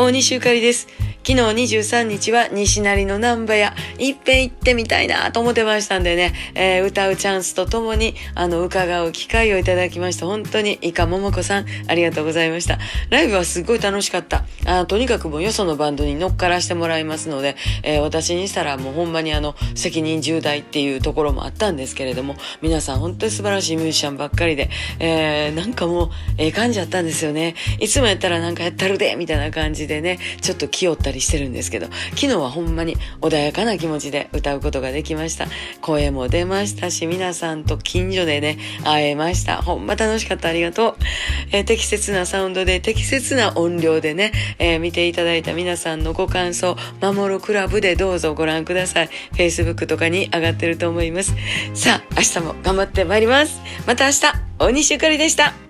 大西ゆかりです。昨日23日は西成の南波屋、いっぺん行ってみたいなと思ってましたんでね、えー、歌うチャンスとともに、あの、伺う機会をいただきました。本当に、イカ桃子さん、ありがとうございました。ライブはすっごい楽しかった。あとにかくもうよそのバンドに乗っからしてもらいますので、えー、私にしたらもうほんまにあの、責任重大っていうところもあったんですけれども、皆さん本当に素晴らしいミュージシャンばっかりで、えー、なんかもう、ええ感じやったんですよね。いつもやったらなんかやったるでみたいな感じでね、ちょっと気負ったったりしてるんですけど、昨日はほんまに穏やかな気持ちで歌うことができました。声も出ましたし、皆さんと近所でね、会えました。ほんま楽しかった。ありがとう。えー、適切なサウンドで、適切な音量でね、えー、見ていただいた皆さんのご感想、守るクラブでどうぞご覧ください。Facebook とかに上がってると思います。さあ、明日も頑張ってまいります。また明日、大西ゆかりでした。